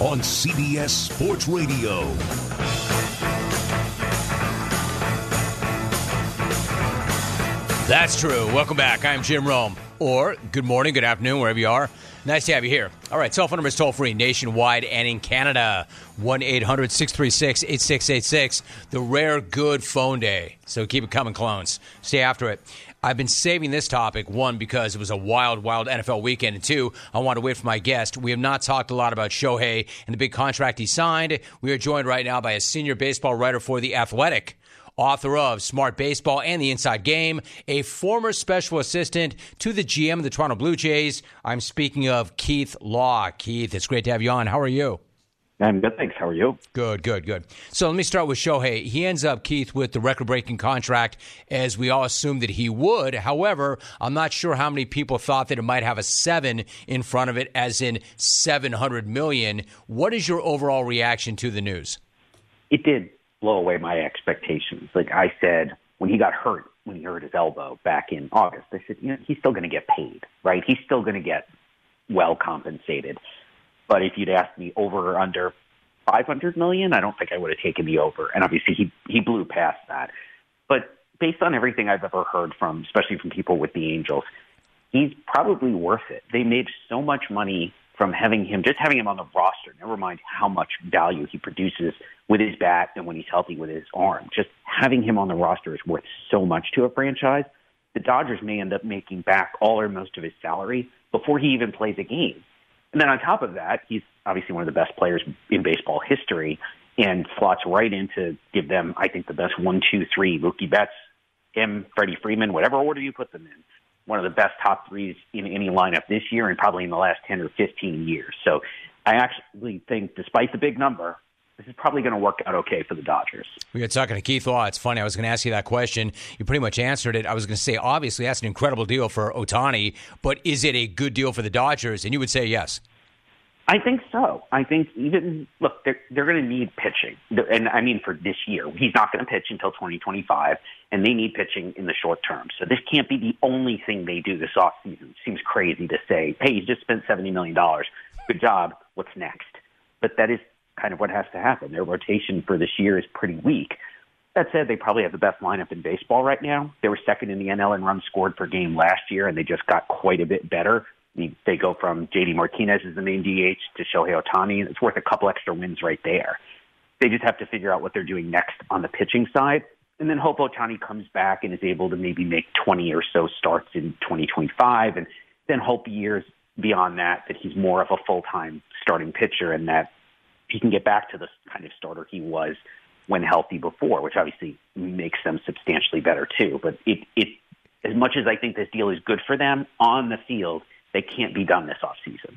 on CBS Sports Radio. That's true. Welcome back. I'm Jim Rome. Or good morning, good afternoon, wherever you are. Nice to have you here. All right, cell phone number is toll free nationwide and in Canada 1 800 636 8686. The rare good phone day. So keep it coming, clones. Stay after it. I've been saving this topic, one, because it was a wild, wild NFL weekend, and two, I want to wait for my guest. We have not talked a lot about Shohei and the big contract he signed. We are joined right now by a senior baseball writer for The Athletic author of Smart Baseball and the Inside Game, a former special assistant to the GM of the Toronto Blue Jays. I'm speaking of Keith Law. Keith, it's great to have you on. How are you? I'm good, uh, thanks. How are you? Good, good, good. So let me start with Shohei. He ends up, Keith, with the record breaking contract, as we all assumed that he would. However, I'm not sure how many people thought that it might have a seven in front of it, as in 700 million. What is your overall reaction to the news? It did blow away my expectations. Like I said, when he got hurt, when he hurt his elbow back in August, I said, you know, he's still going to get paid, right? He's still going to get well compensated. But if you'd asked me over or under 500 million, I don't think I would have taken the over. And obviously, he he blew past that. But based on everything I've ever heard from, especially from people with the Angels, he's probably worth it. They made so much money from having him, just having him on the roster. Never mind how much value he produces with his bat and when he's healthy with his arm. Just having him on the roster is worth so much to a franchise. The Dodgers may end up making back all or most of his salary before he even plays a game. And then on top of that, he's obviously one of the best players in baseball history and slots right in to give them, I think, the best one, two, three Mookie Betts, him, Freddie Freeman, whatever order you put them in. One of the best top threes in any lineup this year and probably in the last 10 or 15 years. So I actually think, despite the big number, this is probably going to work out okay for the Dodgers. We were talking to Keith Law. It's funny. I was going to ask you that question. You pretty much answered it. I was going to say, obviously, that's an incredible deal for Ohtani, but is it a good deal for the Dodgers? And you would say yes. I think so. I think even look, they're they're going to need pitching, and I mean for this year, he's not going to pitch until 2025, and they need pitching in the short term. So this can't be the only thing they do this off season. Seems crazy to say, hey, you just spent 70 million dollars. Good job. What's next? But that is kind of what has to happen. Their rotation for this year is pretty weak. That said, they probably have the best lineup in baseball right now. They were second in the NL in runs scored per game last year, and they just got quite a bit better. They go from JD Martinez as the main DH to Shohei Ohtani. It's worth a couple extra wins right there. They just have to figure out what they're doing next on the pitching side, and then hope Ohtani comes back and is able to maybe make 20 or so starts in 2025, and then hope years beyond that that he's more of a full-time starting pitcher and that he can get back to the kind of starter he was when healthy before, which obviously makes them substantially better too. But it, it, as much as I think this deal is good for them on the field, they can't be done this offseason.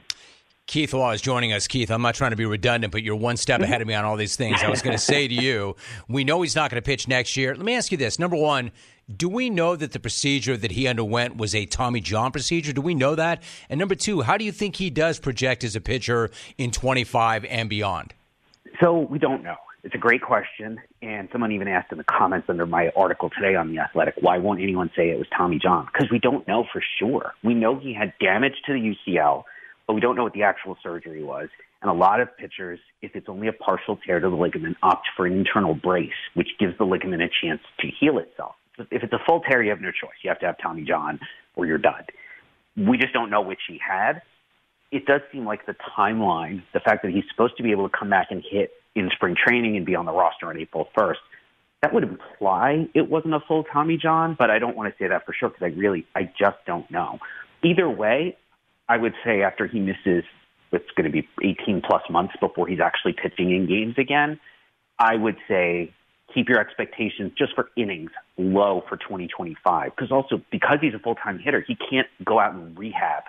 Keith Law is joining us. Keith, I'm not trying to be redundant, but you're one step ahead of me on all these things. I was going to say to you, we know he's not going to pitch next year. Let me ask you this. Number one, do we know that the procedure that he underwent was a Tommy John procedure? Do we know that? And number two, how do you think he does project as a pitcher in 25 and beyond? So we don't know. It's a great question. And someone even asked in the comments under my article today on The Athletic, why won't anyone say it was Tommy John? Because we don't know for sure. We know he had damage to the UCL but we don't know what the actual surgery was. And a lot of pitchers, if it's only a partial tear to the ligament, opt for an internal brace, which gives the ligament a chance to heal itself. If it's a full tear, you have no choice. You have to have Tommy John or you're done. We just don't know which he had. It does seem like the timeline, the fact that he's supposed to be able to come back and hit in spring training and be on the roster on April 1st, that would imply it wasn't a full Tommy John, but I don't want to say that for sure because I really, I just don't know. Either way, I would say after he misses, it's going to be 18 plus months before he's actually pitching in games again. I would say keep your expectations just for innings low for 2025. Because also because he's a full time hitter, he can't go out and rehab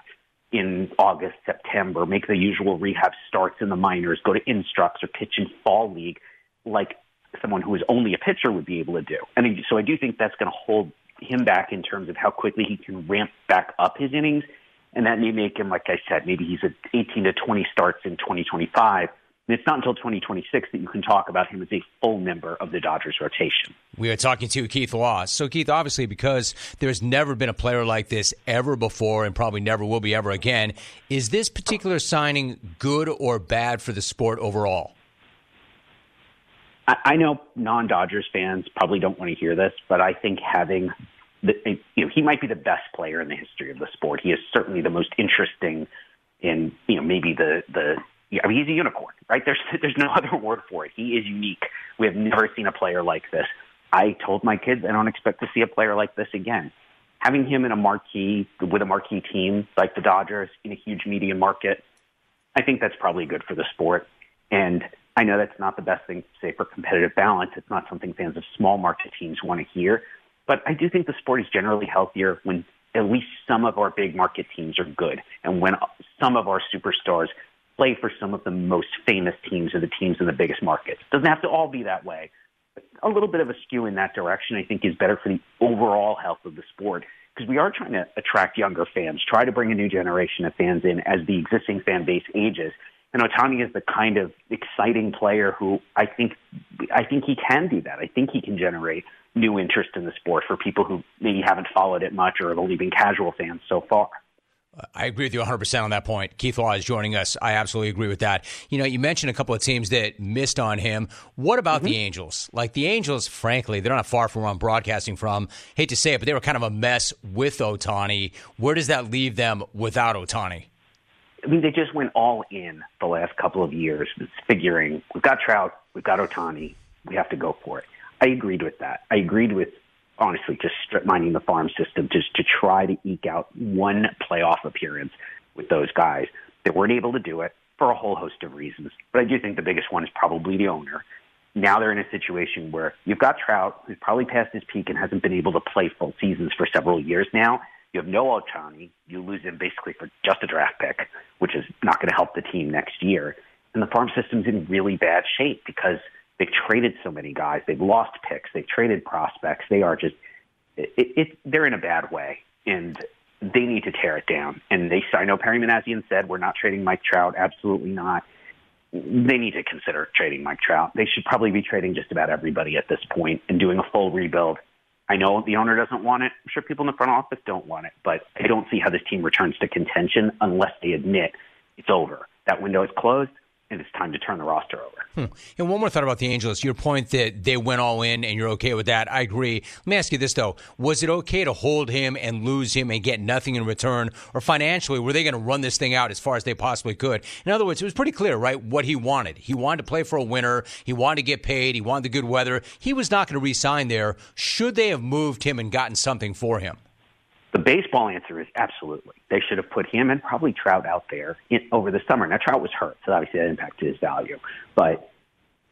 in August, September, make the usual rehab starts in the minors, go to instructs or pitch in fall league like someone who is only a pitcher would be able to do. And so I do think that's going to hold him back in terms of how quickly he can ramp back up his innings and that may make him, like I said, maybe he's at 18 to 20 starts in 2025, And it's not until 2026 that you can talk about him as a full member of the Dodgers rotation. We are talking to Keith Law. So, Keith, obviously, because there's never been a player like this ever before and probably never will be ever again, is this particular signing good or bad for the sport overall? I know non-Dodgers fans probably don't want to hear this, but I think having the, you know, he might be the best player in the history of the sport. He is certainly the most interesting in, you know, maybe the, the, I mean, he's a unicorn, right? There's, there's no other word for it. He is unique. We have never seen a player like this. I told my kids I don't expect to see a player like this again. Having him in a marquee, with a marquee team like the Dodgers in a huge media market, I think that's probably good for the sport. And I know that's not the best thing to say for competitive balance. It's not something fans of small market teams want to hear. But I do think the sport is generally healthier when at least some of our big market teams are good and when some of our superstars play for some of the most famous teams or the teams in the biggest markets. Doesn't have to all be that way. But a little bit of a skew in that direction, I think, is better for the overall health of the sport because we are trying to attract younger fans, try to bring a new generation of fans in as the existing fan base ages. And Ohtani is the kind of exciting player who I think I think he can do that. I think he can generate new interest in the sport for people who maybe haven't followed it much or have only been casual fans so far. I agree with you 100% on that point. Keith Law is joining us. I absolutely agree with that. You know, you mentioned a couple of teams that missed on him. What about mm-hmm. the Angels? Like the Angels, frankly, they're not far from where I'm broadcasting from. Hate to say it, but they were kind of a mess with Ohtani. Where does that leave them without Ohtani? I mean, they just went all in the last couple of years, figuring we've got Trout, we've got Ohtani, we have to go for it. I agreed with that. I agreed with honestly just strip mining the farm system just to try to eke out one playoff appearance with those guys. They weren't able to do it for a whole host of reasons, but I do think the biggest one is probably the owner. Now they're in a situation where you've got Trout, who's probably past his peak and hasn't been able to play full seasons for several years now. You have no Ohtani. You lose him basically for just a draft pick, which is not going to help the team next year. And the farm system's in really bad shape because they've traded so many guys. They've lost picks. They've traded prospects. They are just, it, it, they're in a bad way. And they need to tear it down. And they, I know Perry Minasian said, we're not trading Mike Trout. Absolutely not. They need to consider trading Mike Trout. They should probably be trading just about everybody at this point and doing a full rebuild I know the owner doesn't want it. I'm sure people in the front office don't want it, but I don't see how this team returns to contention unless they admit it's over. That window is closed and it's time to turn the roster over. Hmm. And one more thought about the Angels. Your point that they went all in and you're okay with that. I agree. Let me ask you this, though. Was it okay to hold him and lose him and get nothing in return? Or financially, were they going to run this thing out as far as they possibly could? In other words, it was pretty clear, right, what he wanted. He wanted to play for a winner. He wanted to get paid. He wanted the good weather. He was not going to re-sign there. Should they have moved him and gotten something for him? The baseball answer is absolutely. They should have put him and probably Trout out there in, over the summer. Now Trout was hurt, so obviously that impacted his value. But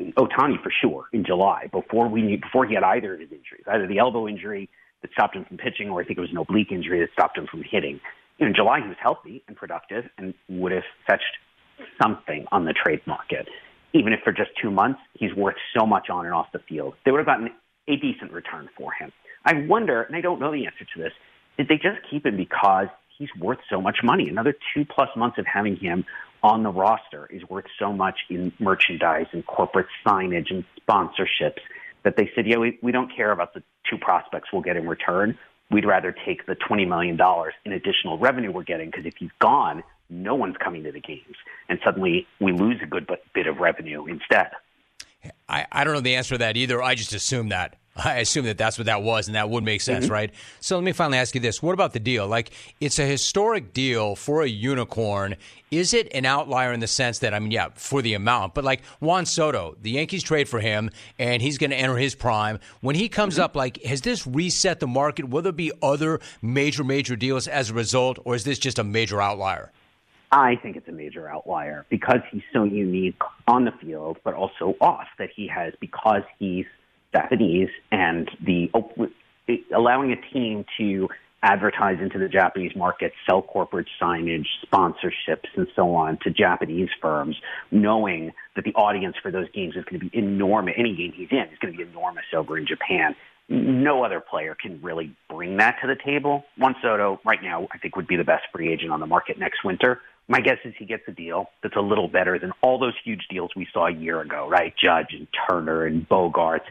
Ohtani for sure in July before we before he had either of his injuries, either the elbow injury that stopped him from pitching, or I think it was an oblique injury that stopped him from hitting. In July he was healthy and productive and would have fetched something on the trade market. Even if for just two months, he's worth so much on and off the field. They would have gotten a decent return for him. I wonder, and I don't know the answer to this, they just keep him because he's worth so much money? Another two plus months of having him on the roster is worth so much in merchandise and corporate signage and sponsorships that they said, yeah, we, we don't care about the two prospects we'll get in return. We'd rather take the $20 million in additional revenue we're getting because if he's gone, no one's coming to the games. And suddenly we lose a good bit of revenue instead. I, I don't know the answer to that either. I just assume that. I assume that that's what that was, and that would make sense, mm-hmm. right? So let me finally ask you this: What about the deal? Like, it's a historic deal for a unicorn. Is it an outlier in the sense that I mean, yeah, for the amount, but like Juan Soto, the Yankees trade for him, and he's going to enter his prime. When he comes mm-hmm. up, like, has this reset the market? Will there be other major, major deals as a result, or is this just a major outlier? I think it's a major outlier because he's so unique on the field, but also off that he has because he's Japanese and the allowing a team to advertise into the Japanese market, sell corporate signage, sponsorships, and so on to Japanese firms, knowing that the audience for those games is going to be enormous. Any game he's in is going to be enormous over in Japan. No other player can really bring that to the table. Juan Soto, right now, I think would be the best free agent on the market next winter. My guess is he gets a deal that's a little better than all those huge deals we saw a year ago, right? Judge and Turner and Bogaerts.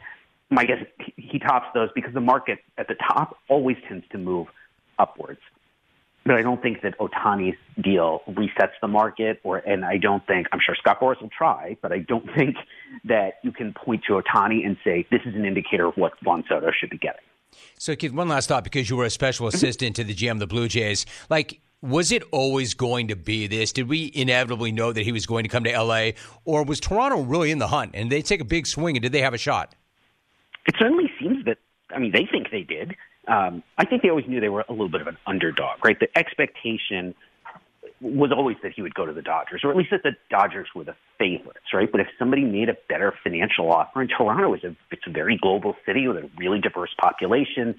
My guess he tops those because the market at the top always tends to move upwards. But I don't think that Ohtani's deal resets the market, or and I don't think I'm sure Scott Boras will try, but I don't think that you can point to Ohtani and say this is an indicator of what Juan Soto should be getting. So, Keith, one last thought because you were a special mm-hmm. assistant to the GM of the Blue Jays. Like, was it always going to be this? Did we inevitably know that he was going to come to LA? Or was Toronto really in the hunt and they take a big swing and did they have a shot? It certainly seems that, I mean, they think they did. Um, I think they always knew they were a little bit of an underdog, right? The expectation was always that he would go to the Dodgers, or at least that the Dodgers were the favorites, right? But if somebody made a better financial offer, and Toronto is a it's a very global city with a really diverse population,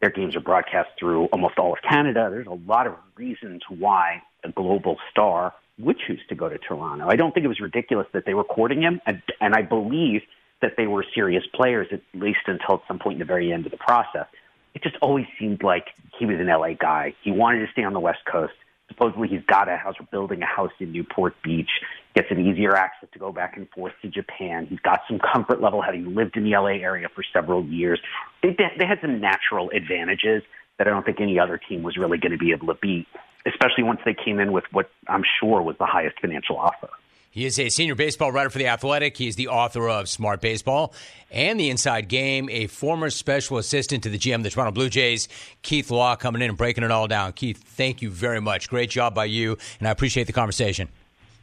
their games are broadcast through almost all of Canada. There's a lot of reasons why a global star would choose to go to Toronto. I don't think it was ridiculous that they were courting him, and, and I believe that they were serious players, at least until some point in the very end of the process. It just always seemed like he was an LA guy. He wanted to stay on the West Coast. Supposedly he's got a house or building a house in Newport Beach, gets an easier access to go back and forth to Japan. He's got some comfort level having lived in the LA area for several years. They, they had some natural advantages that I don't think any other team was really going to be able to beat, especially once they came in with what I'm sure was the highest financial offer. He is a senior baseball writer for The Athletic. He's the author of Smart Baseball and The Inside Game, a former special assistant to the GM of the Toronto Blue Jays, Keith Law, coming in and breaking it all down. Keith, thank you very much. Great job by you, and I appreciate the conversation.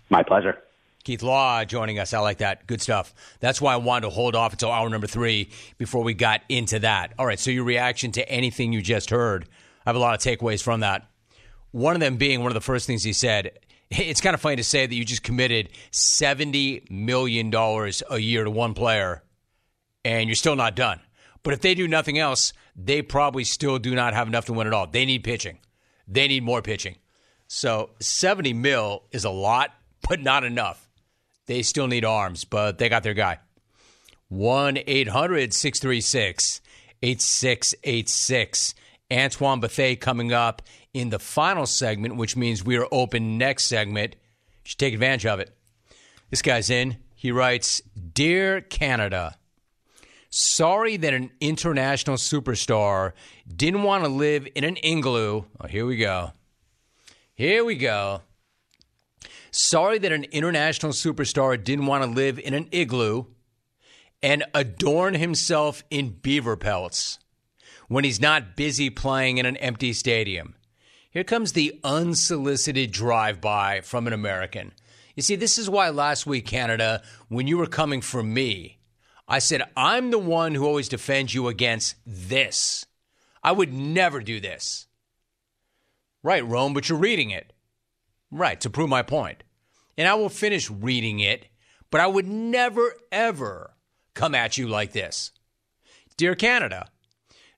My pleasure. Keith Law joining us. I like that. Good stuff. That's why I wanted to hold off until hour number three before we got into that. All right, so your reaction to anything you just heard. I have a lot of takeaways from that. One of them being one of the first things he said it's kind of funny to say that you just committed $70 million a year to one player and you're still not done. But if they do nothing else, they probably still do not have enough to win at all. They need pitching. They need more pitching. So 70 mil is a lot, but not enough. They still need arms, but they got their guy. 1 800 636 8686. Antoine Bethea coming up in the final segment, which means we are open next segment. You should take advantage of it. This guy's in. He writes Dear Canada, sorry that an international superstar didn't want to live in an igloo. Oh, here we go. Here we go. Sorry that an international superstar didn't want to live in an igloo and adorn himself in beaver pelts when he's not busy playing in an empty stadium. Here comes the unsolicited drive by from an American. You see, this is why last week, Canada, when you were coming for me, I said, I'm the one who always defends you against this. I would never do this. Right, Rome, but you're reading it. Right, to prove my point. And I will finish reading it, but I would never, ever come at you like this. Dear Canada,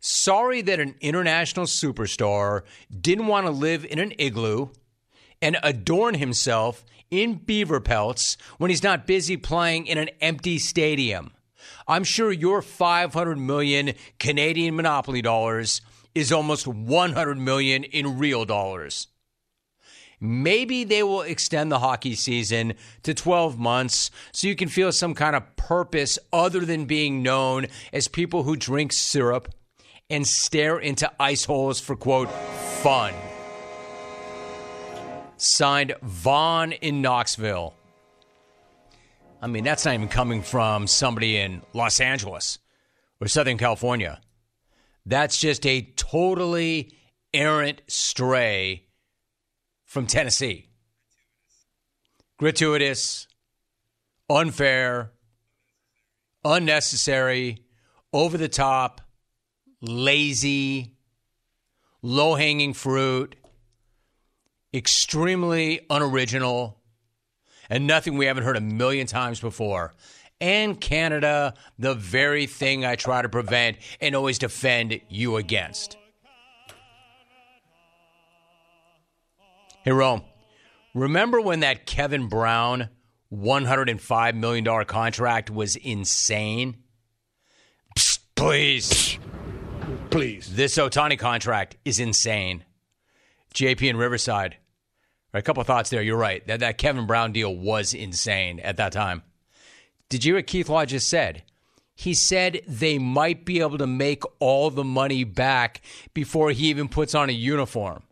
sorry that an international superstar didn't want to live in an igloo and adorn himself in beaver pelts when he's not busy playing in an empty stadium. I'm sure your 500 million Canadian monopoly dollars is almost 100 million in real dollars. Maybe they will extend the hockey season to 12 months so you can feel some kind of purpose other than being known as people who drink syrup and stare into ice holes for, quote, fun. Signed Vaughn in Knoxville. I mean, that's not even coming from somebody in Los Angeles or Southern California. That's just a totally errant stray from Tennessee. Gratuitous, unfair, unnecessary, over the top, lazy, low hanging fruit, extremely unoriginal, and nothing we haven't heard a million times before. And Canada, the very thing I try to prevent and always defend you against. Hey, Rome, remember when that Kevin Brown $105 million contract was insane? Psst, please. Please. This Ohtani contract is insane. JP and Riverside. Right, a couple thoughts there. You're right. That, that Kevin Brown deal was insane at that time. Did you hear what Keith Law just said? He said they might be able to make all the money back before he even puts on a uniform.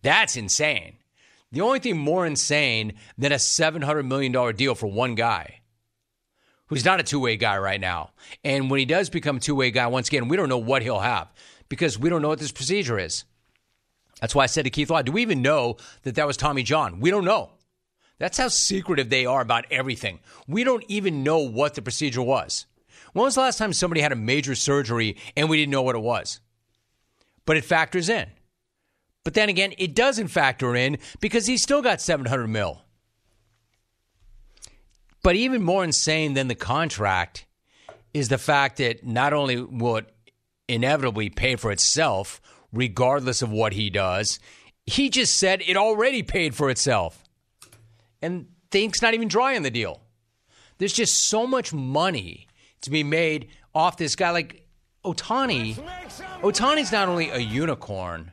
That's insane. The only thing more insane than a $700 million deal for one guy who's not a two way guy right now. And when he does become a two way guy, once again, we don't know what he'll have because we don't know what this procedure is. That's why I said to Keith Law, do we even know that that was Tommy John? We don't know. That's how secretive they are about everything. We don't even know what the procedure was. When was the last time somebody had a major surgery and we didn't know what it was? But it factors in. But then again, it doesn't factor in because he's still got 700 mil. But even more insane than the contract is the fact that not only will it inevitably pay for itself, regardless of what he does. He just said it already paid for itself. And the ink's not even dry on the deal. There's just so much money to be made off this guy. Like Ohtani, Ohtani's not only a unicorn.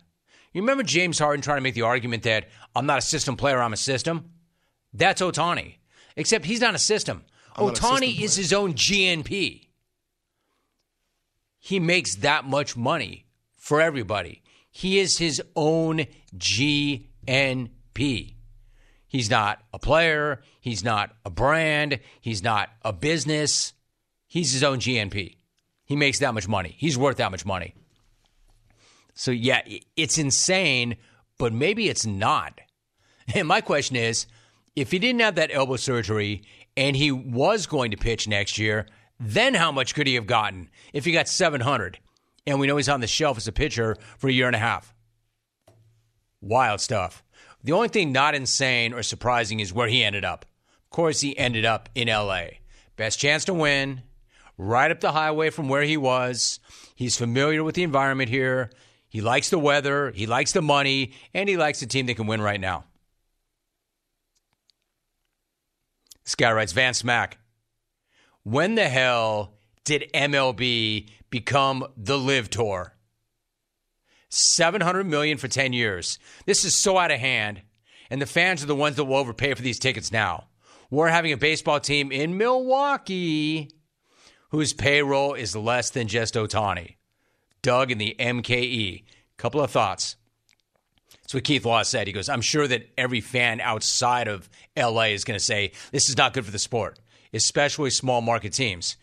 You remember James Harden trying to make the argument that I'm not a system player, I'm a system? That's Ohtani. Except he's not a system. Ohtani is his own GNP. He makes that much money for everybody. He is his own GNP. He's not a player. He's not a brand. He's not a business. He's his own GNP. He makes that much money. He's worth that much money. So, yeah, it's insane, but maybe it's not. And my question is if he didn't have that elbow surgery and he was going to pitch next year, then how much could he have gotten if he got 700? and we know he's on the shelf as a pitcher for a year and a half. Wild stuff. The only thing not insane or surprising is where he ended up. Of course, he ended up in LA. Best chance to win, right up the highway from where he was. He's familiar with the environment here. He likes the weather, he likes the money, and he likes the team that can win right now. This guy writes Van Smack. When the hell did MLB become the LIV Tour? 700 million for 10 years. This is so out of hand, and the fans are the ones that will overpay for these tickets now. We're having a baseball team in Milwaukee whose payroll is less than just Ohtani. Doug in the MKE. Couple of thoughts. That's what Keith Law said. He goes, I'm sure that every fan outside of LA is going to say, this is not good for the sport, especially small market teams.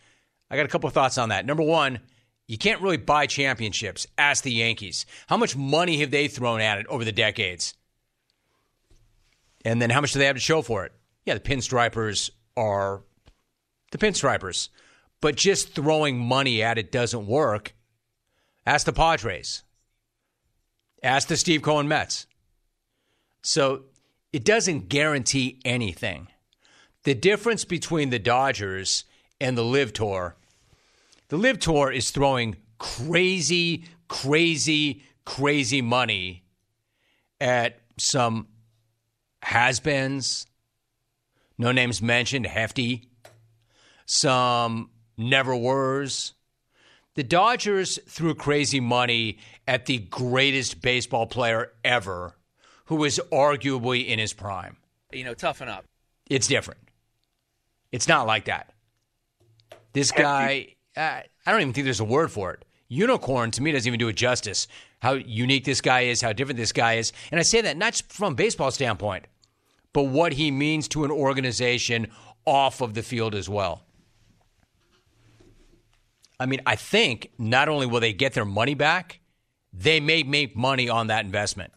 I got a couple of thoughts on that. Number one, you can't really buy championships. Ask the Yankees. How much money have they thrown at it over the decades? And then how much do they have to show for it? Yeah, the pinstripers are the pinstripers. But just throwing money at it doesn't work. Ask the Padres. Ask the Steve Cohen Mets. So it doesn't guarantee anything. The difference between the Dodgers and the LIV Tour the LIV Tour is throwing crazy, crazy, crazy money at some has beens, no names mentioned, hefty, some never were's. The Dodgers threw crazy money at the greatest baseball player ever, who was arguably in his prime. You know, toughen up. It's different. It's not like that. This guy uh, I don't even think there's a word for it. Unicorn to me doesn't even do it justice. How unique this guy is, how different this guy is, and I say that not just from a baseball standpoint, but what he means to an organization off of the field as well. I mean, I think not only will they get their money back, they may make money on that investment.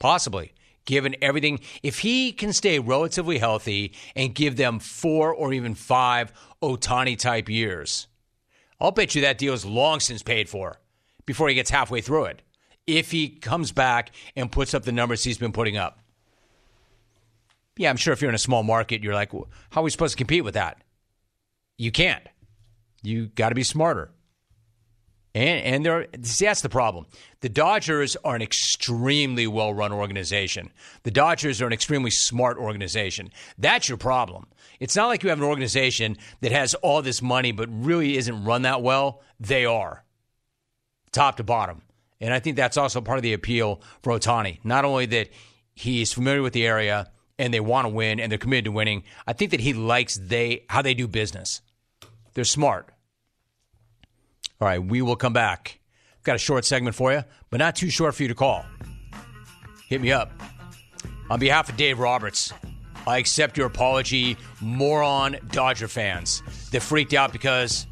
Possibly, given everything. If he can stay relatively healthy and give them four or even five Ohtani type years. I'll bet you that deal is long since paid for before he gets halfway through it. If he comes back and puts up the numbers he's been putting up. Yeah, I'm sure if you're in a small market, you're like, how are we supposed to compete with that? You can't. You got to be smarter. And and there, see, that's the problem. The Dodgers are an extremely well run organization. The Dodgers are an extremely smart organization. That's your problem. It's not like you have an organization that has all this money but really isn't run that well. They are, top to bottom. And I think that's also part of the appeal for Ohtani. Not only that he's familiar with the area and they want to win and they're committed to winning, I think that he likes they how they do business. They're smart. All right, we will come back. Got a short segment for you, but not too short for you to call. Hit me up. On behalf of Dave Roberts, I accept your apology, moron Dodger fans that freaked out because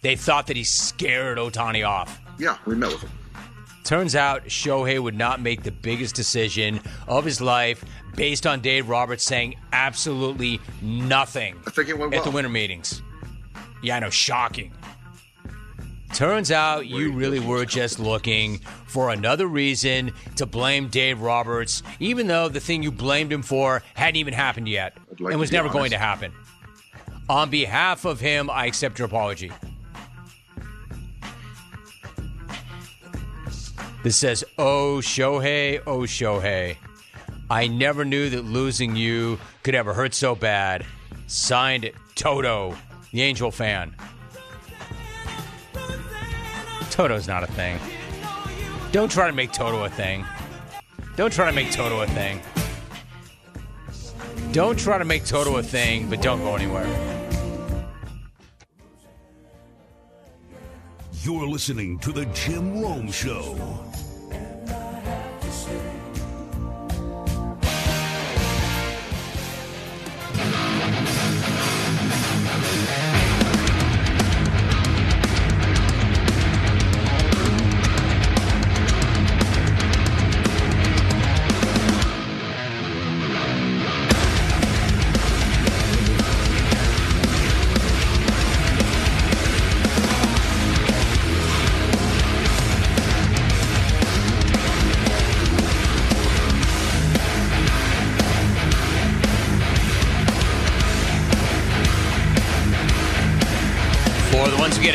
they thought that he scared Ohtani off. Yeah, we met with him. Turns out Shohei would not make the biggest decision of his life based on Dave Roberts saying absolutely nothing I think it went at well. the winter meetings. Yeah, I know, shocking. Turns out you really were just looking for another reason to blame Dave Roberts, even though the thing you blamed him for hadn't even happened yet like and was be never going to happen. On behalf of him, I accept your apology. This says, Oh, Shohei, oh, Shohei. I never knew that losing you could ever hurt so bad. Signed Toto, the Angel fan. Toto's not a thing. Don't try to make Toto a thing. Don't try to make Toto a thing. Don't try to make Toto a thing, but don't go anywhere. You're listening to The Jim Rome Show.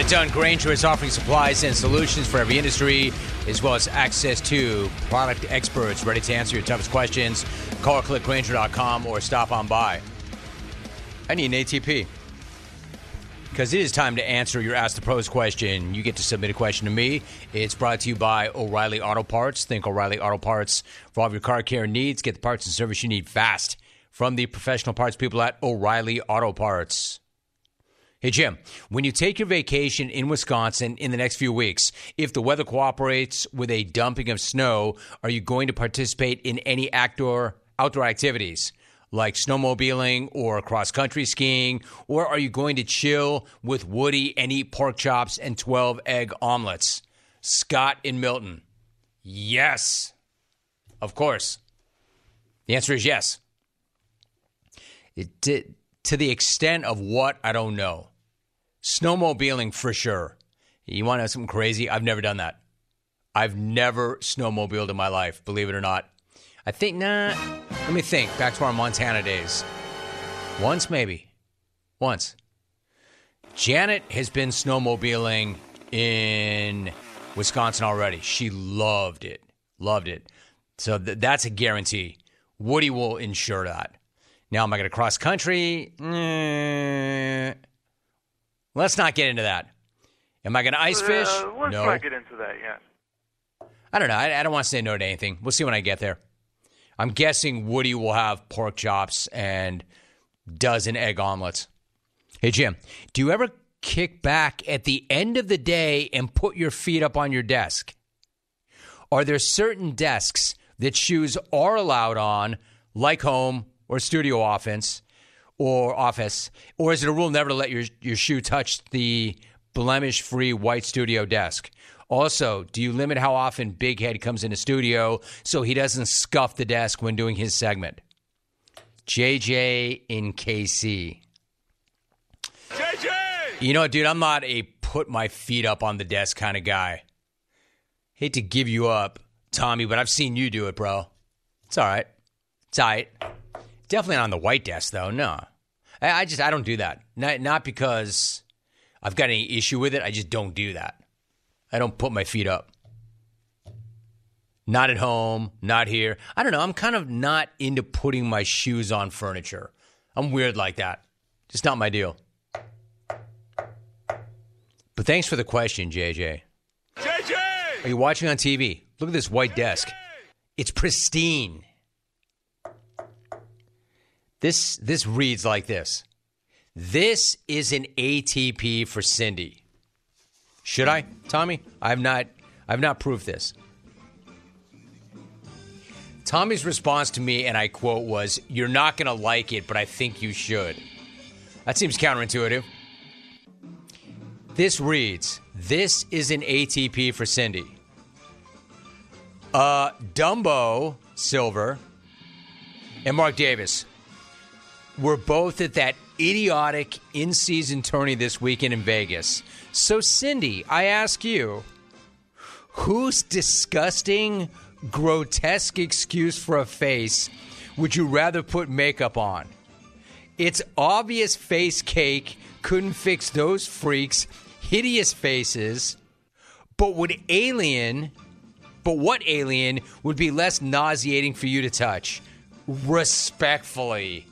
Done, Grainger is offering supplies and solutions for every industry, as well as access to product experts ready to answer your toughest questions. Call or click Grainger.com or stop on by. I need an ATP. Because it is time to answer your Ask the Pros question. You get to submit a question to me. It's brought to you by O'Reilly Auto Parts. Think O'Reilly Auto Parts for all of your car care needs. Get the parts and service you need fast from the professional parts people at O'Reilly Auto Parts. Hey, Jim, when you take your vacation in Wisconsin in the next few weeks, if the weather cooperates with a dumping of snow, are you going to participate in any outdoor, outdoor activities like snowmobiling or cross country skiing? Or are you going to chill with Woody and eat pork chops and 12 egg omelets? Scott in Milton. Yes. Of course. The answer is yes. It did, to the extent of what, I don't know. Snowmobiling for sure. You want to have something crazy? I've never done that. I've never snowmobiled in my life, believe it or not. I think, nah, let me think. Back to our Montana days. Once, maybe. Once. Janet has been snowmobiling in Wisconsin already. She loved it. Loved it. So th- that's a guarantee. Woody will ensure that. Now, am I going to cross country? Eh. Let's not get into that. Am I going to ice fish? Uh, let's no. not get into that yet. I don't know. I, I don't want to say no to anything. We'll see when I get there. I'm guessing Woody will have pork chops and dozen egg omelets. Hey, Jim, do you ever kick back at the end of the day and put your feet up on your desk? Are there certain desks that shoes are allowed on, like home or studio office, or office, or is it a rule never to let your your shoe touch the blemish-free white studio desk? Also, do you limit how often Big Head comes into studio so he doesn't scuff the desk when doing his segment? JJ in KC. JJ! You know, what, dude, I'm not a put my feet up on the desk kind of guy. Hate to give you up, Tommy, but I've seen you do it, bro. It's all right. It's all right. Definitely not on the white desk, though. No. I, just, I don't do that. Not, not because I've got any issue with it. I just don't do that. I don't put my feet up. Not at home, not here. I don't know. I'm kind of not into putting my shoes on furniture. I'm weird like that. Just not my deal. But thanks for the question, JJ. JJ! Are you watching on TV? Look at this white desk. It's pristine. This this reads like this. This is an ATP for Cindy. Should I, Tommy? I've not I've not proved this. Tommy's response to me, and I quote, was, You're not going to like it, but I think you should. That seems counterintuitive. This reads, This is an ATP for Cindy. Uh, Dumbo Silver and Mark Davis were both at that idiotic in season tourney this weekend in Vegas. So, Cindy, I ask you, whose disgusting, grotesque excuse for a face would you rather put makeup on? It's obvious face cake couldn't fix those freaks' hideous faces, but would alien, but what alien would be less nauseating for you to touch? Respectfully.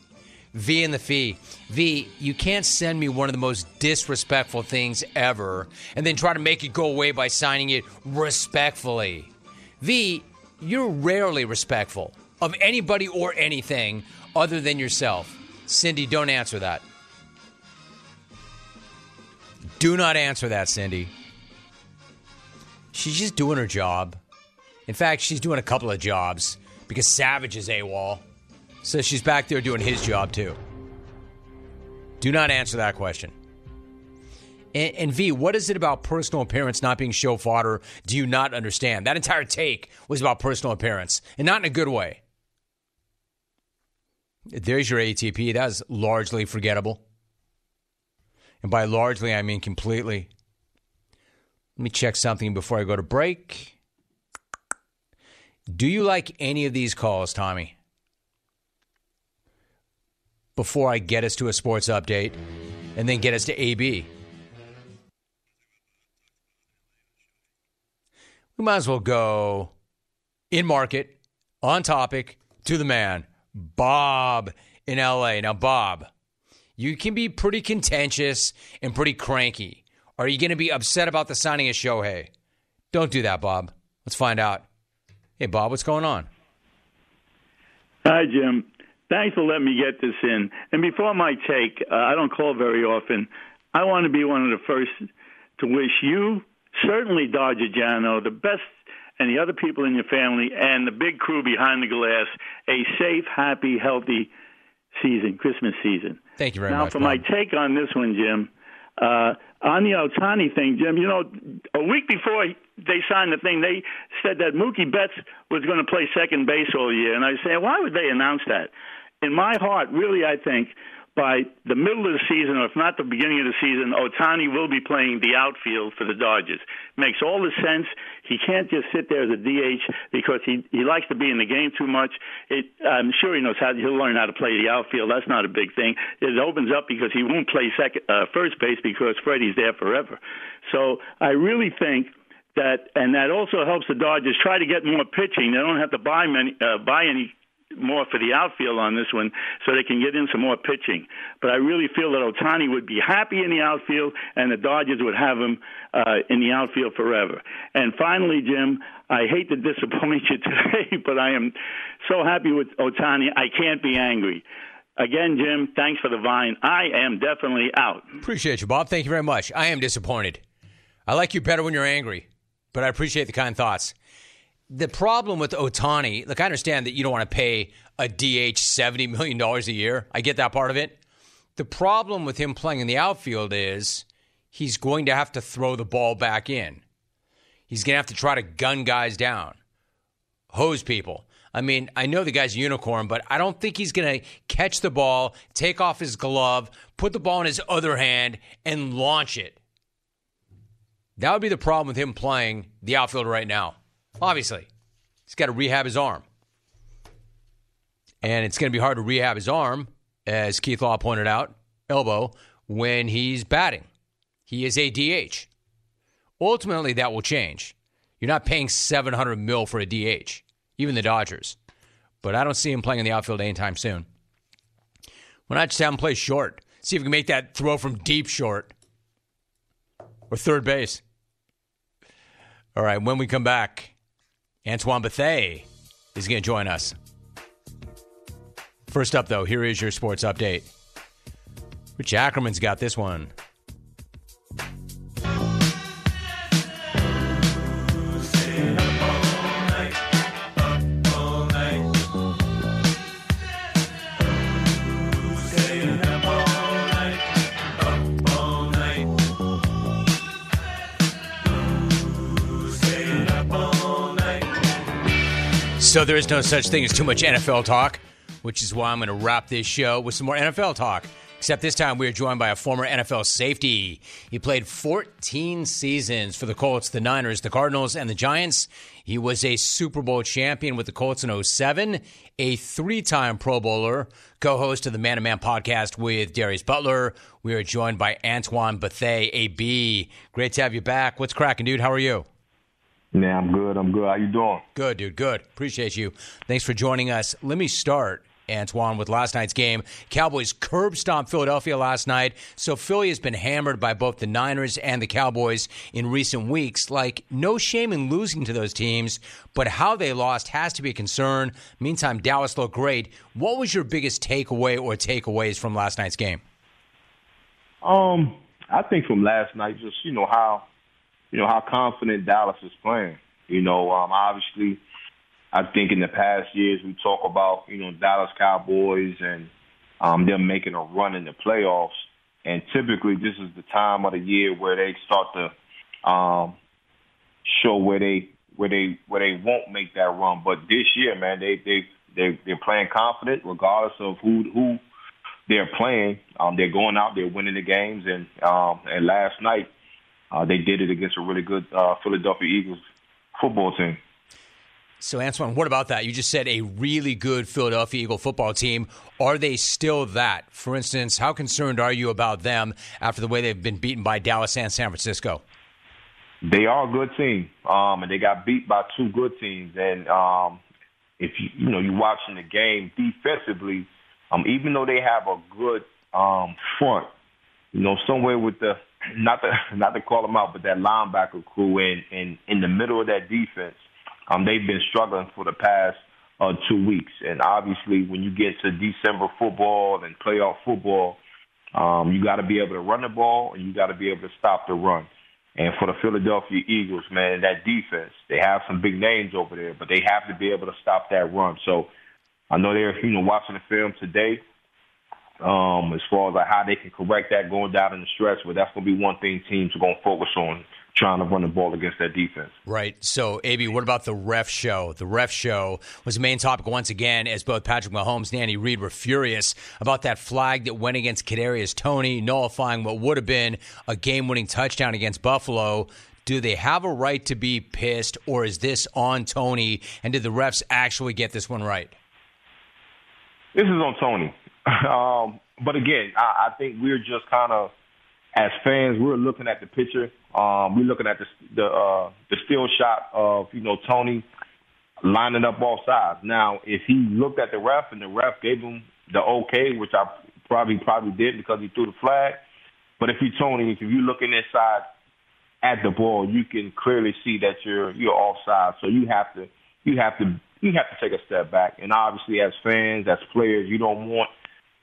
V and the fee. V, you can't send me one of the most disrespectful things ever and then try to make it go away by signing it respectfully. V, you're rarely respectful of anybody or anything other than yourself. Cindy, don't answer that. Do not answer that, Cindy. She's just doing her job. In fact, she's doing a couple of jobs because Savage is AWOL. So she's back there doing his job too. Do not answer that question. And, and, V, what is it about personal appearance not being show fodder? Do you not understand? That entire take was about personal appearance, and not in a good way. There's your ATP. That is largely forgettable. And by largely, I mean completely. Let me check something before I go to break. Do you like any of these calls, Tommy? Before I get us to a sports update and then get us to AB. We might as well go in market, on topic, to the man, Bob in LA. Now, Bob, you can be pretty contentious and pretty cranky. Are you going to be upset about the signing of Shohei? Don't do that, Bob. Let's find out. Hey, Bob, what's going on? Hi, Jim. Thanks for letting me get this in. And before my take, uh, I don't call very often. I want to be one of the first to wish you, certainly Dodger Jano, the best, and the other people in your family, and the big crew behind the glass, a safe, happy, healthy season, Christmas season. Thank you very now, much. Now, for Bob. my take on this one, Jim, uh, on the Ohtani thing, Jim, you know, a week before they signed the thing, they said that Mookie Betts was going to play second base all year. And I was saying, why would they announce that? In my heart, really, I think by the middle of the season, or if not the beginning of the season, Ohtani will be playing the outfield for the Dodgers. Makes all the sense. He can't just sit there as a DH because he he likes to be in the game too much. It, I'm sure he knows how he'll learn how to play the outfield. That's not a big thing. It opens up because he won't play second, uh, first base because Freddie's there forever. So I really think that, and that also helps the Dodgers try to get more pitching. They don't have to buy many, uh, buy any more for the outfield on this one so they can get in some more pitching. But I really feel that Ohtani would be happy in the outfield and the Dodgers would have him uh, in the outfield forever. And finally, Jim, I hate to disappoint you today, but I am so happy with Ohtani. I can't be angry. Again, Jim, thanks for the vine. I am definitely out. Appreciate you, Bob. Thank you very much. I am disappointed. I like you better when you're angry, but I appreciate the kind thoughts the problem with Ohtani, like I understand that you don't want to pay a DH $70 million a year. I get that part of it. The problem with him playing in the outfield is he's going to have to throw the ball back in. He's going to have to try to gun guys down, hose people. I mean, I know the guy's unicorn, but I don't think he's going to catch the ball, take off his glove, put the ball in his other hand, and launch it. That would be the problem with him playing the outfield right now. Obviously, he's got to rehab his arm. And it's going to be hard to rehab his arm, as Keith Law pointed out, elbow, when he's batting. He is a DH. Ultimately, that will change. You're not paying 700 mil for a DH, even the Dodgers. But I don't see him playing in the outfield anytime soon. Why not just have him play short? See if we can make that throw from deep short or third base. All right, when we come back, Antoine Bethea is going to join us. First up, though, here is your sports update. Rich Ackerman's got this one. So there is no such thing as too much NFL talk, which is why I'm going to wrap this show with some more NFL talk. Except this time we are joined by a former NFL safety. He played 14 seasons for the Colts, the Niners, the Cardinals, and the Giants. He was a Super Bowl champion with the Colts in 07, a three time Pro Bowler, co host of the Man to Man podcast with Darius Butler. We are joined by Antoine Bethea, AB. Great to have you back. What's cracking, dude? How are you? Yeah, I'm good. I'm good. How you doing? Good, dude. Good. Appreciate you. Thanks for joining us. Let me start, Antoine, with last night's game. Cowboys curb stomped Philadelphia last night. So Philly has been hammered by both the Niners and the Cowboys in recent weeks. Like, no shame in losing to those teams, but how they lost has to be a concern. Meantime, Dallas looked great. What was your biggest takeaway or takeaways from last night's game? Um, I think from last night, just you know how you know, how confident Dallas is playing. You know, um, obviously, I think in the past years we talk about, you know, Dallas Cowboys and um, them making a run in the playoffs. And typically this is the time of the year where they start to um, show where they where they where they won't make that run. But this year, man, they they they they're playing confident regardless of who who they're playing. Um, they're going out, they're winning the games, and um, and last night uh, they did it against a really good uh, Philadelphia Eagles football team. So, Antoine, what about that? You just said a really good Philadelphia Eagle football team. Are they still that? For instance, how concerned are you about them after the way they've been beaten by Dallas and San Francisco? They are a good team, um, and they got beat by two good teams. And um, if you you know you're watching the game defensively, um, even though they have a good um, front, you know somewhere with the not to not to call them out, but that linebacker crew in in in the middle of that defense, um, they've been struggling for the past uh, two weeks. And obviously, when you get to December football and playoff football, um, you got to be able to run the ball and you got to be able to stop the run. And for the Philadelphia Eagles, man, that defense, they have some big names over there, but they have to be able to stop that run. So I know they're you know watching the film today um, as far as like how they can correct that going down in the stretch. But that's going to be one thing teams are going to focus on trying to run the ball against that defense. Right. So, AB, what about the ref show? The ref show was the main topic once again, as both Patrick Mahomes and Andy Reid were furious about that flag that went against Kadarius Toney, nullifying what would have been a game-winning touchdown against Buffalo. Do they have a right to be pissed, or is this on Toney? And did the refs actually get this one right? This is on Toney. um, but again, I, I think we're just kind of as fans, we're looking at the picture. Um, we're looking at the the, uh, the still shot of you know Toney lining up all sides. Now, if he looked at the ref and the ref gave him the okay, which I probably probably did because he threw the flag. But if you Toney, if you're looking inside at the ball, you can clearly see that you're you're offside. So you have to you have to you have to take a step back. And obviously, as fans, as players, you don't want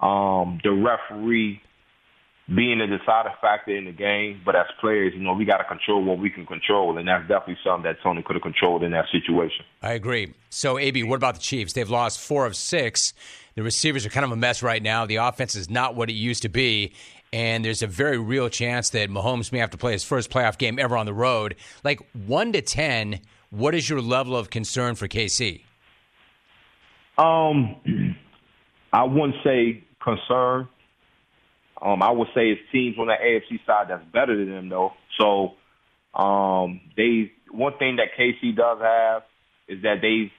um, the referee being a deciding factor in the game. But as players, you know, we got to control what we can control, and that's definitely something that Toney could have controlled in that situation. I agree. So, AB, what about the Chiefs? They've lost four of six. The receivers are kind of a mess right now. The offense is not what it used to be. And there's a very real chance that Mahomes may have to play his first playoff game ever on the road. Like one to ten, what is your level of concern for KC? Um, I wouldn't say concern. Um, I would say it's teams on the AFC side that's better than them though. So um, they one thing that KC does have is that they've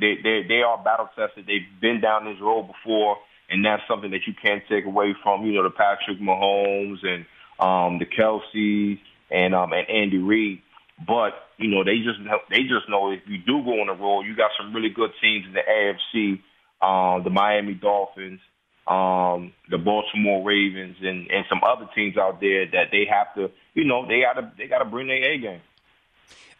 they they they are battle tested. They've been down this road before, and that's something that you can't take away from you know the Patrick Mahomes and um, the Kelce and um, and Andy Reid. But you know they just they just know if you do go on the road, you got some really good teams in the AFC, um, the Miami Dolphins, um, the Baltimore Ravens, and and some other teams out there that they have to, you know, they gotta they gotta bring their A game.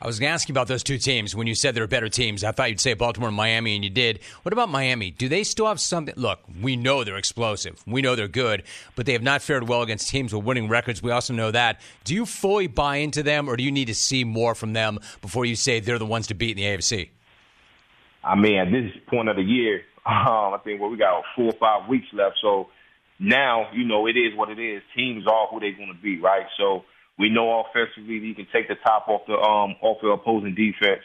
I was going to ask you about those two teams when you said they're better teams. I thought you'd say Baltimore and Miami, and you did. What about Miami? Do they still have something? Look, we know they're explosive. We know they're good, but they have not fared well against teams with winning records. We also know that. Do you fully buy into them, or do you need to see more from them before you say they're the ones to beat in the AFC? I mean, at this point of the year, um, I think well, we got four or five weeks left. So now, you know, it is what it is. Teams are who they're going to be, right? So we know offensively you can take the top off the um off the opposing defense.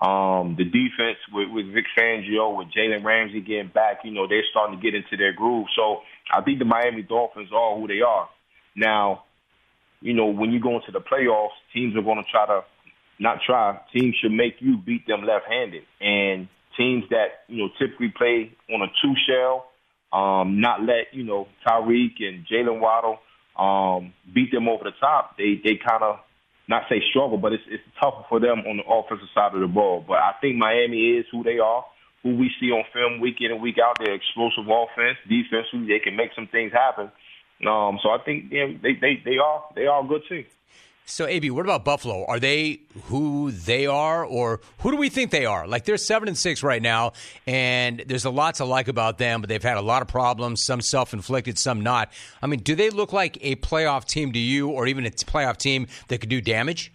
Um, the defense with, with Vic Fangio, with Jalen Ramsey getting back, you know, they're starting to get into their groove. So I think the Miami Dolphins are who they are. Now, you know, when you go into the playoffs, teams are going to try to not try. Teams should make you beat them left-handed, and teams that you know typically play on a two shell, um, not let you know Tyreek and Jaylen Waddle um, beat them over the top. They they kind of not say struggle, but it's it's tougher for them on the offensive side of the ball. But I think Miami is who they are, who we see on film week in and week out. They're explosive offense, defensively, they can make some things happen. Um, so I think they they they are they are a good team. So, AB, what about Buffalo? Are they who they are, or who do we think they are? Like they're seven and six right now, and there's a lot to like about them, but they've had a lot of problems, some self-inflicted, some not. I mean, do they look like a playoff team to you, or even a playoff team that could do damage?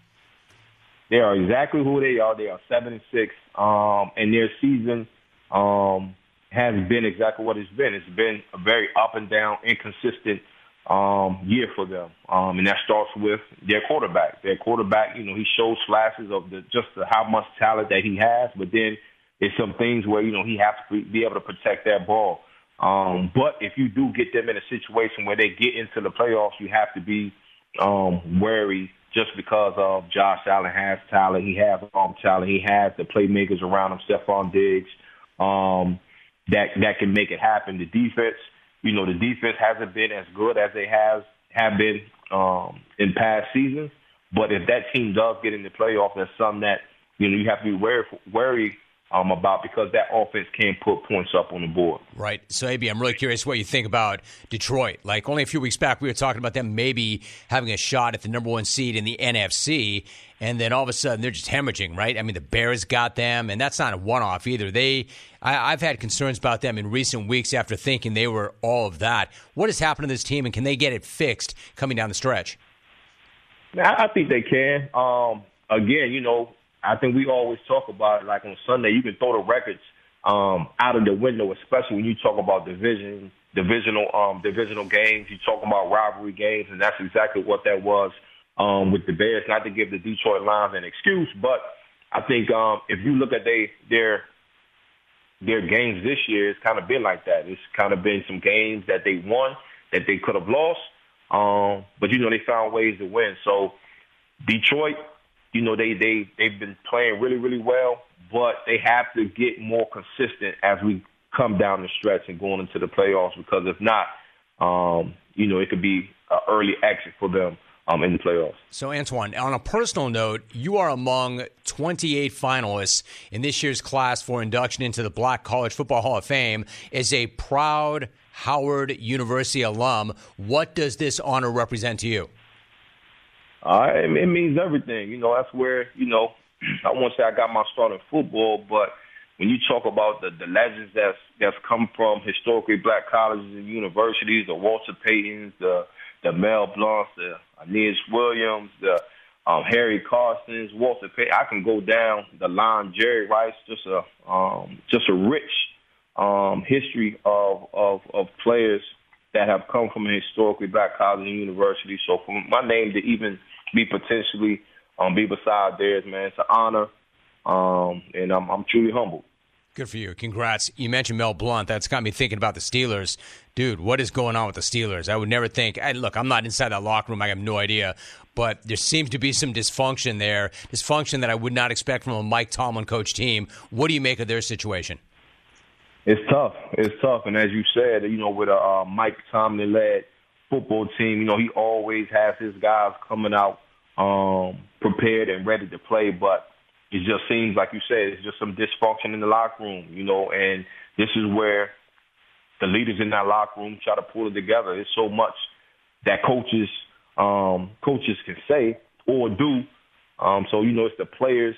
They are exactly who they are. They are seven and six, um, and their season um, has been exactly what it's been. It's been a very up and down, inconsistent um, year for them. Um, and that starts with their quarterback. Their quarterback, you know, he shows flashes of the, just the, how much talent that he has, but then there's some things where, you know, he has to be able to protect that ball. Um, but if you do get them in a situation where they get into the playoffs, you have to be um, wary just because of Josh Allen has talent. He has um, talent. He has the playmakers around him, Stefon Diggs, um, that, that can make it happen. The defense – you know, the defense hasn't been as good as they have have been um, in past seasons. But if that team does get in the playoffs, that's something that you know you have to be wary wary um, about because that offense can put points up on the board. Right. So, AB, I'm really curious what you think about Detroit. Like only a few weeks back, we were talking about them maybe having a shot at the number one seed in the NFC, and then all of a sudden they're just hemorrhaging. Right. I mean, the Bears got them, and that's not a one-off either. They, I, I've had concerns about them in recent weeks after thinking they were all of that. What has happened to this team, and can they get it fixed coming down the stretch? I think they can. Um, again, you know, I think we always talk about it, like on Sunday, you can throw the records um, out of the window, especially when you talk about division, divisional, um, divisional games. You talk about rivalry games, and that's exactly what that was um, with the Bears. Not to give the Detroit Lions an excuse, but I think um, if you look at they their their games this year, it's kind of been like that. It's kind of been some games that they won that they could have lost, um, but you know they found ways to win. So Detroit, you know, they they they've been playing really really well, but they have to get more consistent as we come down the stretch and going into the playoffs. Because if not, um, you know, it could be an early exit for them. Um, in the playoffs. So, Antoine, on a personal note, you are among 28 finalists in this year's class for induction into the Black College Football Hall of Fame. As a proud Howard University alum, what does this honor represent to you? Uh, it, it means everything. You know, that's where, you know, I won't say I got my start in football, but when you talk about the, the legends that's that's come from historically black colleges and universities, the Walter Paytons, the the Mel Blounts, the Aeneas Williams, the um, Harry Carsons, Walter Payton. I can go down the line. Jerry Rice, just a um, just a rich um, history of, of of players that have come from a historically black college and university. So for my name to even be potentially um, be beside theirs, man. It's an honor, um, and I'm, I'm truly humbled. Good for you. Congrats. You mentioned Mel Blount. That's got me thinking about the Steelers. Dude, what is going on with the Steelers? I would never think. I, look, I'm not inside that locker room. I have no idea. But there seems to be some dysfunction there. Dysfunction that I would not expect from a Mike Tomlin coach team. What do you make of their situation? It's tough. It's tough. And as you said, you know, with a uh, Mike Tomlin led football team, you know, he always has his guys coming out um, prepared and ready to play. But it just seems like you said, it's just some dysfunction in the locker room, you know, and this is where the leaders in that locker room try to pull it together. There's so much that coaches um, coaches can say or do, Um, so you know, it's the players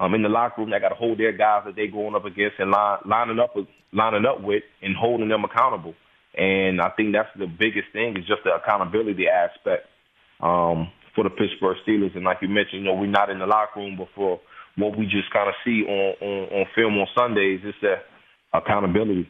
um, in the locker room that got to hold their guys that they're going up against and line, lining up lining up with and holding them accountable. And I think that's the biggest thing is just the accountability aspect um, for the Pittsburgh Steelers. And like you mentioned, you know, we're not in the locker room, but for what we just kind of see on, on, on film on Sundays, it's that accountability.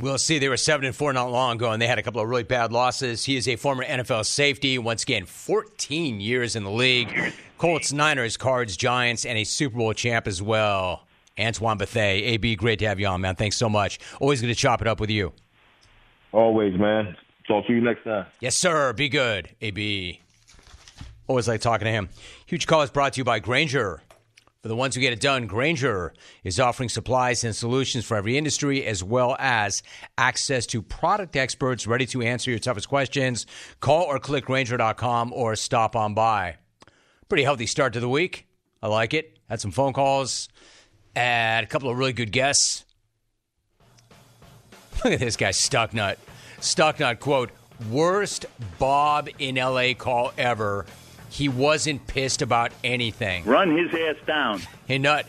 We'll see. They were seven and four not long ago, and they had a couple of really bad losses. He is a former NFL safety. Once again, 14 years in the league. Colts, Niners, Cards, Giants, and a Super Bowl champ as well. Antoine Bethea, AB, great to have you on, man. Thanks so much. Always going to chop it up with you. Always, man. Talk to you next time. Yes, sir. Be good, AB. Always like talking to him. Huge call is brought to you by Grainger. For the ones who get it done, Grainger is offering supplies and solutions for every industry, as well as access to product experts ready to answer your toughest questions. Call or click Grainger.com or stop on by. Pretty healthy start to the week. I like it. Had some phone calls, and a couple of really good guests. Look at this guy, Stucknut. Stucknut, quote, worst Bob in LA call ever. He wasn't pissed about anything. Run his ass down. Hey, Nut.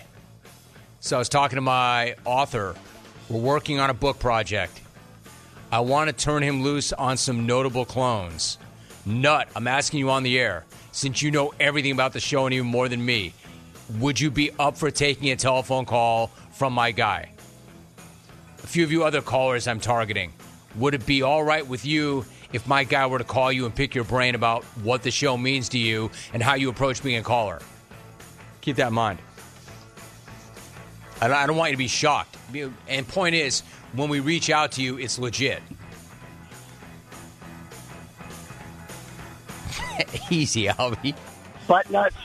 So I was talking to my author. We're working on a book project. I want to turn him loose on some notable clones. Nut, I'm asking you on the air, since you know everything about the show and even more than me, would you be up for taking a telephone call from my guy? A few of you other callers I'm targeting. Would it be all right with you if my guy were to call you and pick your brain about what the show means to you and how you approach being a caller? Keep that in mind. I don't, I don't want you to be shocked. And point is, when we reach out to you, it's legit. Easy, Albie. Butt nuts.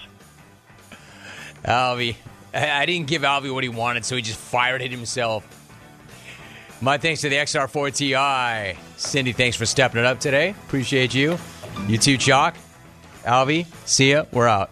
Albie. I I didn't give Albie what he wanted, so he just fired it himself. My thanks to the XR4 Ti. Cindy, thanks for stepping it up today. Appreciate you. You too, Chalk. Albie, see ya. We're out.